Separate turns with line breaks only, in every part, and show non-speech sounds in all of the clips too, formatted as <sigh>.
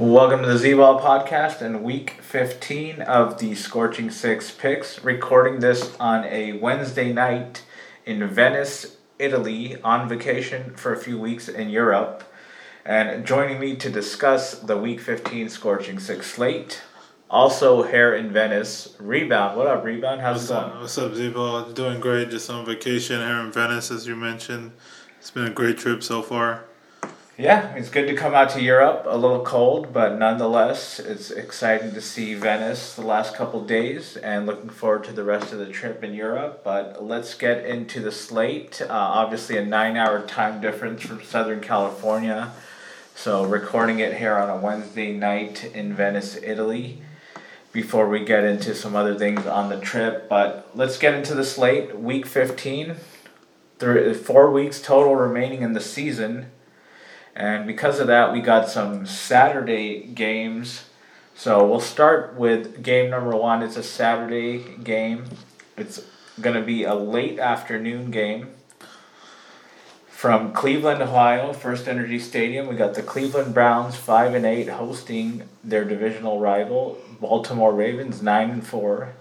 Welcome to the Z Ball podcast and week 15 of the Scorching Six picks. Recording this on a Wednesday night in Venice, Italy, on vacation for a few weeks in Europe. And joining me to discuss the week 15 Scorching Six slate, also here in Venice, Rebound. What up, Rebound? How's it going?
What's up, Z Ball? Doing great. Just on vacation here in Venice, as you mentioned. It's been a great trip so far.
Yeah, it's good to come out to Europe. A little cold, but nonetheless, it's exciting to see Venice the last couple days and looking forward to the rest of the trip in Europe. But let's get into the slate. Uh, obviously, a nine hour time difference from Southern California. So, recording it here on a Wednesday night in Venice, Italy, before we get into some other things on the trip. But let's get into the slate. Week 15, three, four weeks total remaining in the season. And because of that, we got some Saturday games. So we'll start with game number one. It's a Saturday game. It's going to be a late afternoon game from Cleveland, Ohio, FirstEnergy Stadium. We got the Cleveland Browns five and eight hosting their divisional rival, Baltimore Ravens nine and four.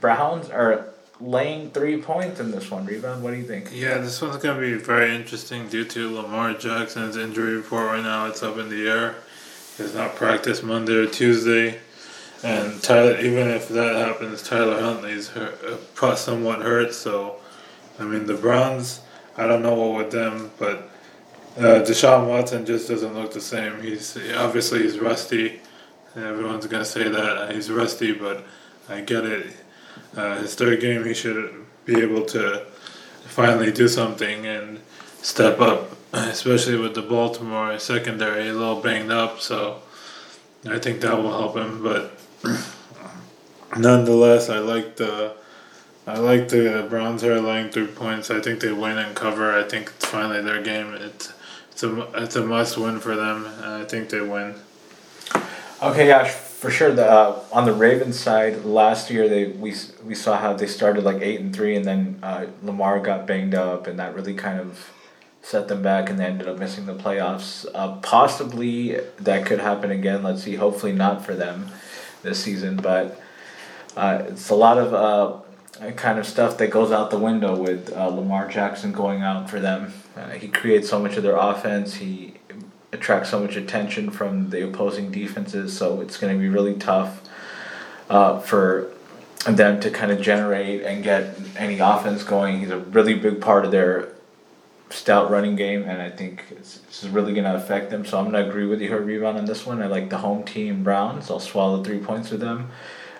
Browns are laying three points in this one. Rebound. What do you think?
Yeah, this one's going to be very interesting due to Lamar Jackson's injury report right now. It's up in the air. He's not practiced Monday or Tuesday. And Tyler, even if that happens, Tyler Huntley's hurt, uh, somewhat hurt. So, I mean, the Browns, I don't know what with them, but uh, Deshaun Watson just doesn't look the same. He's obviously he's rusty. Everyone's gonna say that he's rusty, but I get it. Uh, his third game, he should be able to finally do something and step up, especially with the Baltimore secondary a little banged up. So I think that will help him. But <clears throat> nonetheless, I like the I like the Browns here laying three points. I think they win and cover. I think it's finally their game. It's it's a it's a must win for them, I think they win.
Okay, yeah, for sure. The uh, on the Ravens side, last year they we we saw how they started like eight and three, and then uh, Lamar got banged up, and that really kind of set them back, and they ended up missing the playoffs. Uh, possibly that could happen again. Let's see. Hopefully not for them this season, but uh, it's a lot of uh, kind of stuff that goes out the window with uh, Lamar Jackson going out for them. He creates so much of their offense. He attracts so much attention from the opposing defenses, so it's going to be really tough uh, for them to kind of generate and get any offense going. He's a really big part of their stout running game, and I think it's, is really going to affect them. So I'm going to agree with you rebound on this one. I like the home team Browns. I'll swallow three points with them.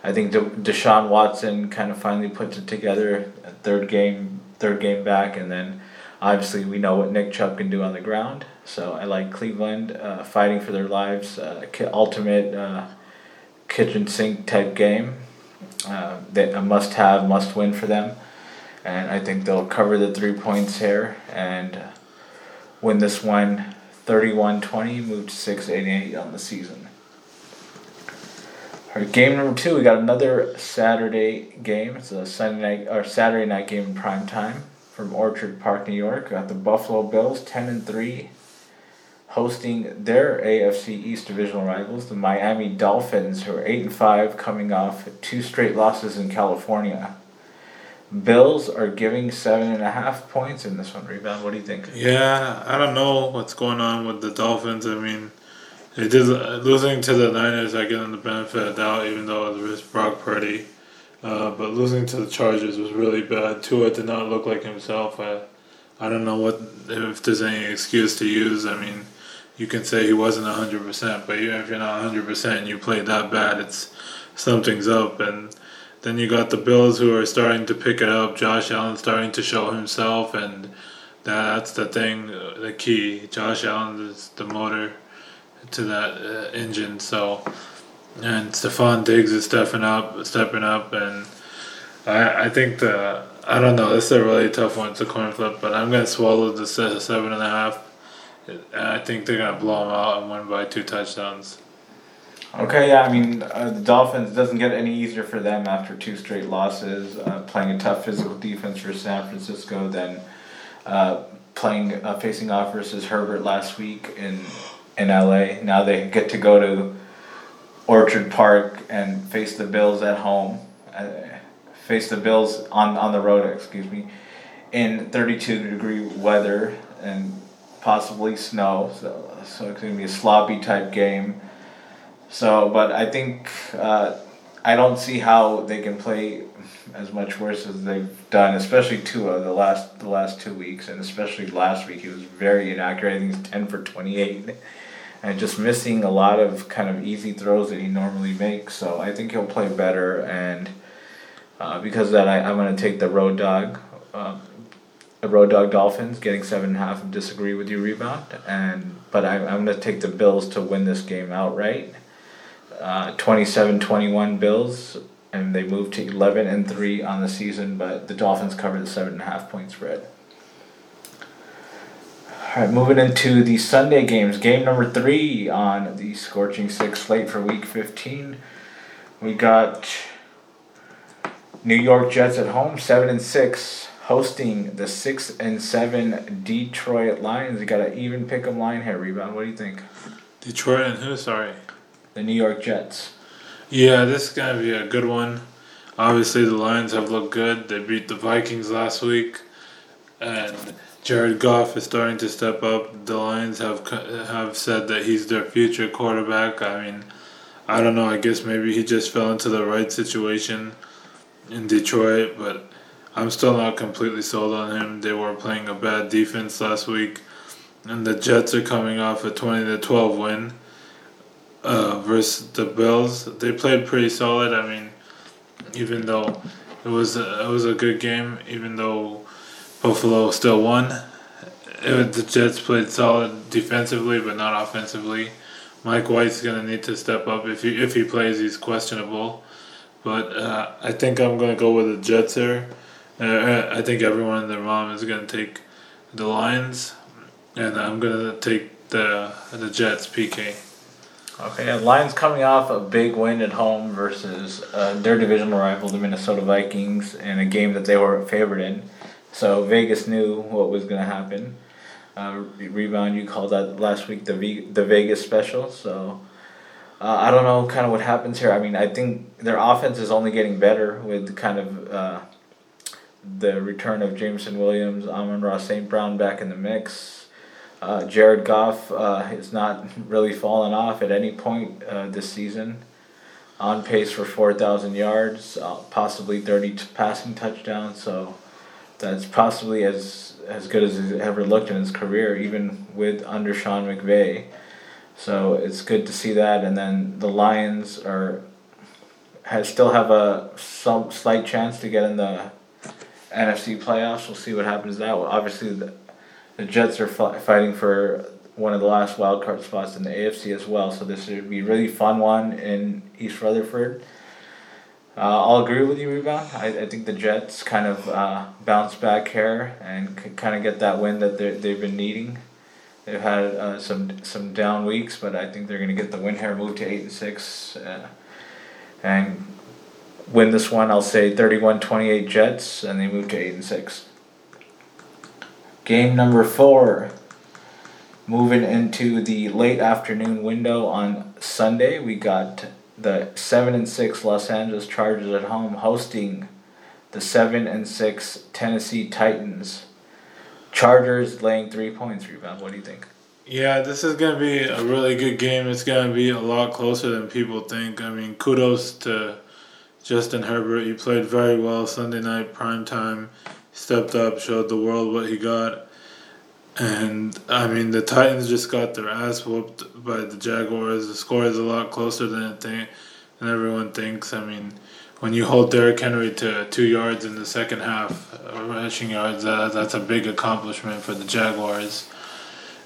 I think De- Deshaun Watson kind of finally puts it together. Third game, third game back, and then obviously we know what Nick Chubb can do on the ground. So I like Cleveland uh, fighting for their lives, uh, ultimate uh, kitchen sink type game. Uh, that a must have, must win for them, and I think they'll cover the three points here and win this one 31-20, move to 6 8 on the season. All right, game number two, we got another Saturday game. It's a Sunday night or Saturday night game in prime time from Orchard Park, New York. Got the Buffalo Bills, ten and three, hosting their AFC East divisional rivals, the Miami Dolphins, who are eight and five, coming off two straight losses in California. Bills are giving seven and a half points in this one. Rebound. What do you think?
Yeah, I don't know what's going on with the Dolphins. I mean, they did uh, losing to the Niners. I give them the benefit of doubt, even though it was Brock Purdy. Uh, but losing to the Chargers was really bad. Tua did not look like himself. I, I don't know what if there's any excuse to use. I mean, you can say he wasn't hundred percent, but if you're not hundred percent and you played that bad, it's something's up. And then you got the Bills who are starting to pick it up. Josh Allen starting to show himself, and That's the thing, the key. Josh Allen is the motor to that uh, engine. So, and Stefon Diggs is stepping up, stepping up, and I I think the I don't know. This is a really tough one. It's a coin flip, but I'm gonna swallow the seven and a half. And I think they're gonna blow them out and win by two touchdowns.
Okay, yeah, I mean, uh, the Dolphins doesn't get any easier for them after two straight losses, uh, playing a tough physical defense for San Francisco, then uh, playing uh, facing off versus Herbert last week in in LA. Now they get to go to Orchard Park and face the Bills at home, uh, face the Bills on on the road, excuse me, in thirty two degree weather and possibly snow. So so it's gonna be a sloppy type game. So, but I think uh, I don't see how they can play as much worse as they've done, especially Tua the last the last two weeks, and especially last week he was very inaccurate. I think he's ten for twenty eight, and just missing a lot of kind of easy throws that he normally makes. So I think he'll play better, and uh, because of that, I, I'm gonna take the road dog. Uh, the road dog Dolphins getting seven and a half. Disagree with you rebound, and but I, I'm gonna take the Bills to win this game outright uh, 27-21 Bills, and they moved to eleven and three on the season. But the Dolphins cover the seven and a half point spread. All right, moving into the Sunday games. Game number three on the Scorching Six slate for Week fifteen. We got New York Jets at home, seven and six, hosting the six and seven Detroit Lions. You got an even pick pick 'em line here, rebound. What do you think?
Detroit and who? Sorry.
The New York Jets.
Yeah, this is gonna be a good one. Obviously, the Lions have looked good. They beat the Vikings last week, and Jared Goff is starting to step up. The Lions have have said that he's their future quarterback. I mean, I don't know. I guess maybe he just fell into the right situation in Detroit, but I'm still not completely sold on him. They were playing a bad defense last week, and the Jets are coming off a twenty to twelve win uh, versus the Bills. They played pretty solid. I mean, even though it was a, it was a good game, even though Buffalo still won, it, the Jets played solid defensively, but not offensively. Mike White's gonna need to step up if he if he plays. He's questionable, but uh, I think I'm gonna go with the Jets here. Uh, I think everyone and their mom is gonna take the Lions, and I'm gonna take the the Jets PK.
Okay, yeah, Lions coming off a big win at home versus uh, their divisional rival, the Minnesota Vikings, in a game that they were favored in. So Vegas knew what was going to happen. Uh, rebound, you called that last week the v- the Vegas special. So uh, I don't know kind of what happens here. I mean, I think their offense is only getting better with kind of uh, the return of Jameson Williams, Amon-Ra St. Brown back in the mix. Uh, Jared Goff uh, has not really fallen off at any point uh, this season. On pace for 4,000 yards, uh, possibly 30 t- passing touchdowns. So that's possibly as, as good as he's ever looked in his career, even with under Sean McVay. So it's good to see that. And then the Lions are has still have a some slight chance to get in the NFC playoffs. We'll see what happens that. Well, obviously, the, the Jets are fighting for one of the last wild card spots in the AFC as well. So this would be a really fun one in East Rutherford. Uh, I'll agree with you, Rebound. I, I think the Jets kind of uh, bounce back here and c- kind of get that win that they've been needing. They've had uh, some some down weeks, but I think they're going to get the win here, move to 8 and 6, uh, and win this one. I'll say 31 28 Jets, and they move to 8 and 6. Game number four. Moving into the late afternoon window on Sunday, we got the seven and six Los Angeles Chargers at home hosting the seven and six Tennessee Titans. Chargers laying three points. Rebound. What do you think?
Yeah, this is gonna be a really good game. It's gonna be a lot closer than people think. I mean, kudos to Justin Herbert. He played very well Sunday night prime time stepped up, showed the world what he got. And I mean, the Titans just got their ass whooped by the Jaguars. The score is a lot closer than think, than everyone thinks. I mean, when you hold Derrick Henry to two yards in the second half, uh, rushing yards, that, that's a big accomplishment for the Jaguars.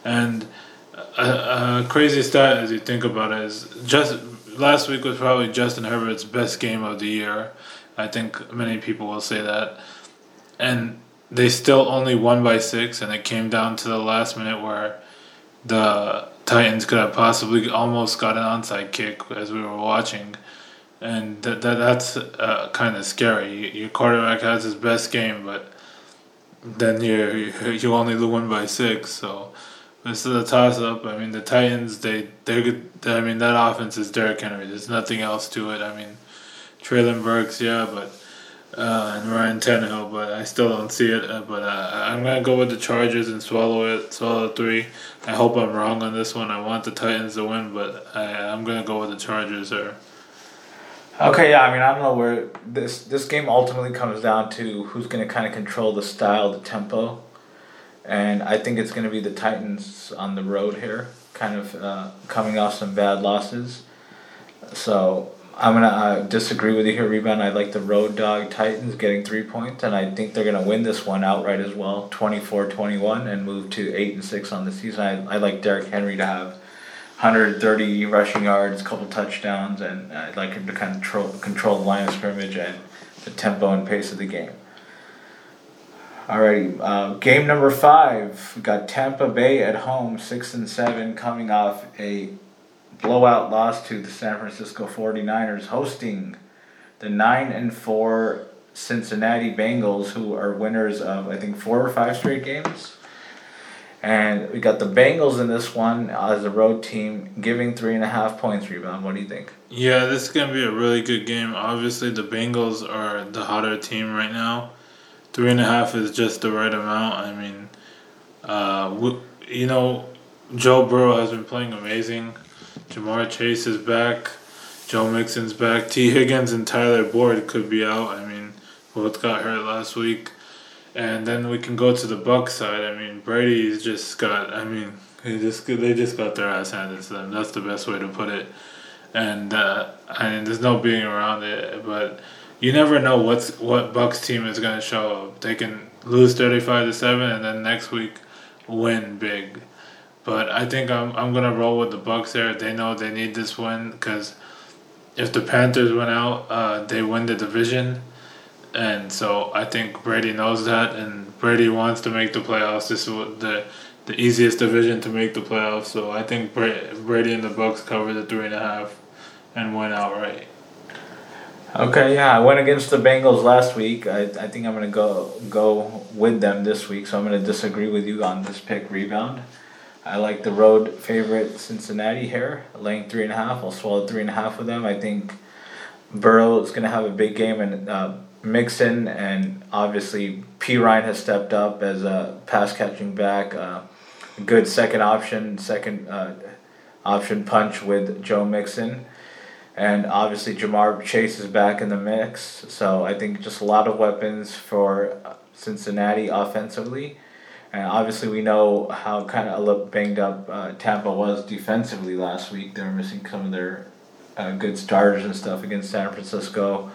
And a, a crazy stat as you think about it is just last week was probably Justin Herbert's best game of the year. I think many people will say that. And they still only won by six, and it came down to the last minute where the Titans could have possibly almost got an onside kick as we were watching. And that, that that's uh, kind of scary. Your quarterback has his best game, but then you you only win by six. So this is a toss up. I mean, the Titans they they good. I mean, that offense is Derrick Henry. There's nothing else to it. I mean, Treylon Burks, yeah, but uh, and Ryan Tannehill, but I still don't see it. Uh, but uh, I'm gonna go with the Chargers and swallow it, swallow three. I hope I'm wrong on this one. I want the Titans to win, but I, I'm gonna go with the Chargers. Or
Okay, yeah, I mean, I don't know where this this game ultimately comes down to who's to kind of control the style, the tempo, and I think it's to be the Titans on the road here, kind of uh, coming off some bad losses. So I'm gonna uh, disagree with you here, rebound. I like the road dog Titans getting three points, and I think they're gonna win this one outright as well, 24-21, and move to eight and six on the season. I, I like Derrick Henry to have 130 rushing yards, a couple touchdowns, and I'd like him to control, control the line of scrimmage and the tempo and pace of the game. Alrighty, uh, game number five. We got Tampa Bay at home, six and seven, coming off a blowout loss to the San Francisco 49ers, hosting the 9 and 4 Cincinnati Bengals, who are winners of, I think, four or five straight games. And we got the Bengals in this one as a road team, giving three and a half points rebound. What do you think?
Yeah, this is going to be a really good game. Obviously, the Bengals are the hotter team right now. Three and a half is just the right amount. I mean, uh, you know, Joe Burrow has been playing amazing. Ja'Marr Chase is back. Joe Mixon's back. Tee Higgins and Tyler Boyd could be out. I mean, both got hurt last week. And then we can go to the Buck side. I mean, Brady's just got. I mean, he just they just got their ass handed to them. That's the best way to put it. And uh, I mean, there's no being around it. But you never know what's what Bucks team is gonna show up. They can lose thirty five to seven, and then next week win big. But I think I'm I'm gonna roll with the Bucks there. They know they need this win because if the Panthers win out, uh, they win the division, and so I think Brady knows that, and Brady wants to make the playoffs. This is the the easiest division to make the playoffs. So I think Brady and the Bucks cover the three and a half and win outright.
Okay, yeah, I went against the Bengals last week. I, I think I'm gonna go go with them this week, so I'm gonna disagree with you on this pick rebound. I like the road favorite Cincinnati here, laying three and a half. I'll swallow three and a half with them. I think Burrow is going to have a big game, and uh, Mixon and obviously Perine has stepped up as a pass catching back. Uh, good second option, second uh, option punch with Joe Mixon. And obviously, Ja'Marr Chase is back in the mix. So I think just a lot of weapons for Cincinnati offensively. And obviously, we know how kind of a little banged up uh, Tampa was defensively last week. They were missing some of their uh, good starters and stuff against San Francisco.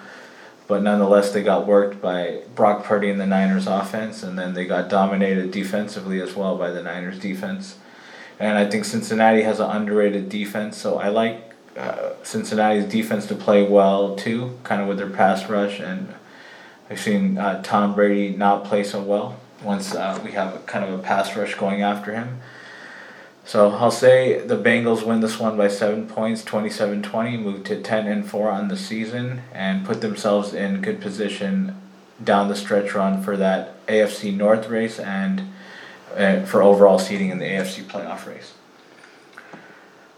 But nonetheless, they got worked by Brock Purdy and the Niners offense, and then they got dominated defensively as well by the Niners defense. And I think Cincinnati has an underrated defense, so I like uh, Cincinnati's defense to play well too, kind of with their pass rush. And I've seen uh, Tom Brady not play so well once uh, we have a, kind of a pass rush going after him. So I'll say the Bengals win this one by seven points, 27-20, move to 10 and 4 on the season, and put themselves in good position down the stretch run for that AFC North race and uh, for overall seeding in the AFC playoff race.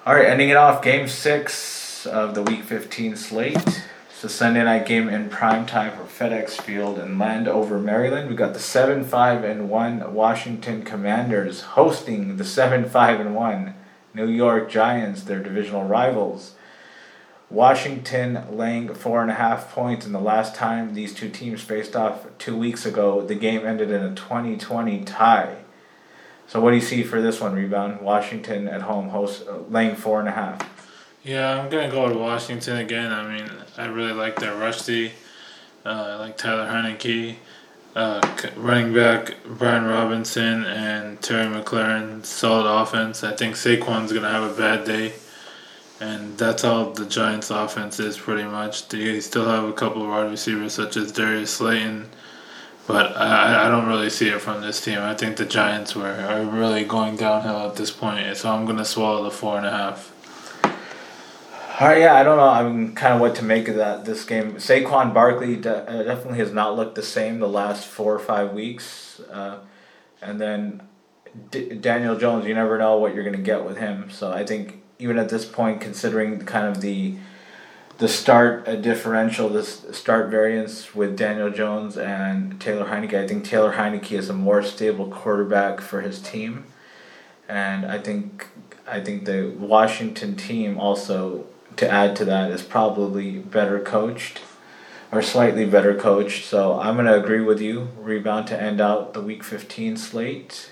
All right, ending it off, Game Six of the Week 15 slate. It's a Sunday night game in prime time for FedEx Field in Landover, Maryland. We got the 7 5 and 1 Washington Commanders hosting the 7 5 and 1 New York Giants, their divisional rivals. Washington laying four and a half points, and the last time these two teams faced off two weeks ago, the game ended in a 2020 tie. So, what do you see for this one, rebound? Washington at home, host uh, laying four and a half.
Yeah, I'm gonna go with Washington again. I mean, I really like their rusty. Uh, I like Tyler Heinicke, uh, running back Brian Robinson and Terry McLaurin. Solid offense. I think Saquon's gonna have a bad day, and that's all the Giants' offense is pretty much. They still have a couple of wide receivers such as Darius Slayton, but I, I don't really see it from this team. I think the Giants were are really going downhill at this point, so I'm gonna swallow the four and a half.
All right, yeah, I don't know. I mean, kind of what to make of that this game. Saquon Barkley de- uh, definitely has not looked the same the last four or five weeks, uh, and then D- Daniel Jones. You never know what you're gonna get with him. So I think even at this point, considering kind of the the start uh, differential, this start variance with Daniel Jones and Taylor Heinicke, I think Taylor Heinicke is a more stable quarterback for his team, and I think I think the Washington team also to add to that is probably better coached or slightly better coached. So I'm going to agree with you. Rebound to end out the week 15 slate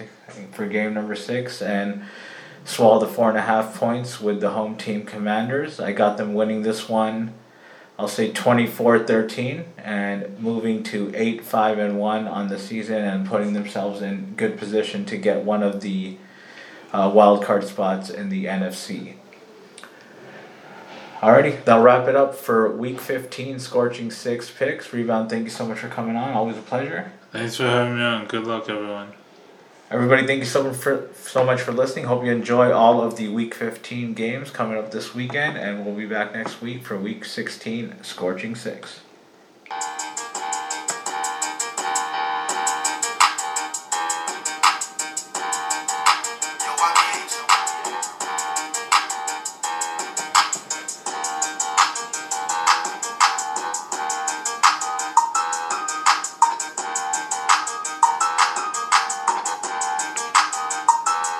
for game number six and swallow the four and a half points with the home team commanders. I got them winning this one. I'll say 24-13 and moving to 8 5 and 1 on the season and putting themselves in good position to get one of the uh, wild card spots in the NFC. Alrighty, that'll wrap it up for week 15, Scorching Six picks. Rebound, thank you so much for coming on. Always a pleasure.
Thanks for having me on. Good luck, everyone.
Everybody, thank you so much for so much for listening. Hope you enjoy all of the Week 15 games coming up this weekend, and we'll be back next week for Week 16, Scorching Six.